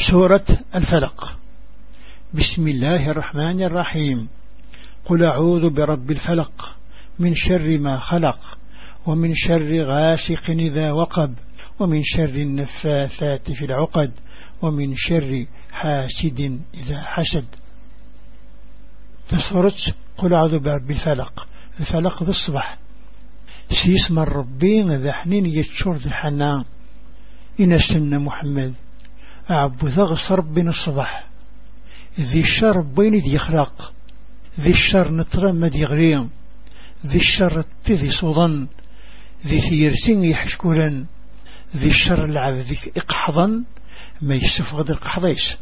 سورة الفلق. بسم الله الرحمن الرحيم. قل أعوذ برب الفلق من شر ما خلق ومن شر غاسق إذا وقب ومن شر النفاثات في العقد ومن شر حاسد إذا حسد. فسورة قل أعوذ برب الفلق. الفلق ذا الصبح سيسم الربين ذا حنين يتشور ذا حنان إن سن محمد أعبو ذغص ربنا الصبح ذي الشر بين ذي يخلق ذي الشر نطرم ذي غريم ذي الشر تذي صوضا ذي ثيرسين يحشكولا ذي الشر العب ذي إقحضا ما يستفغد القحضيس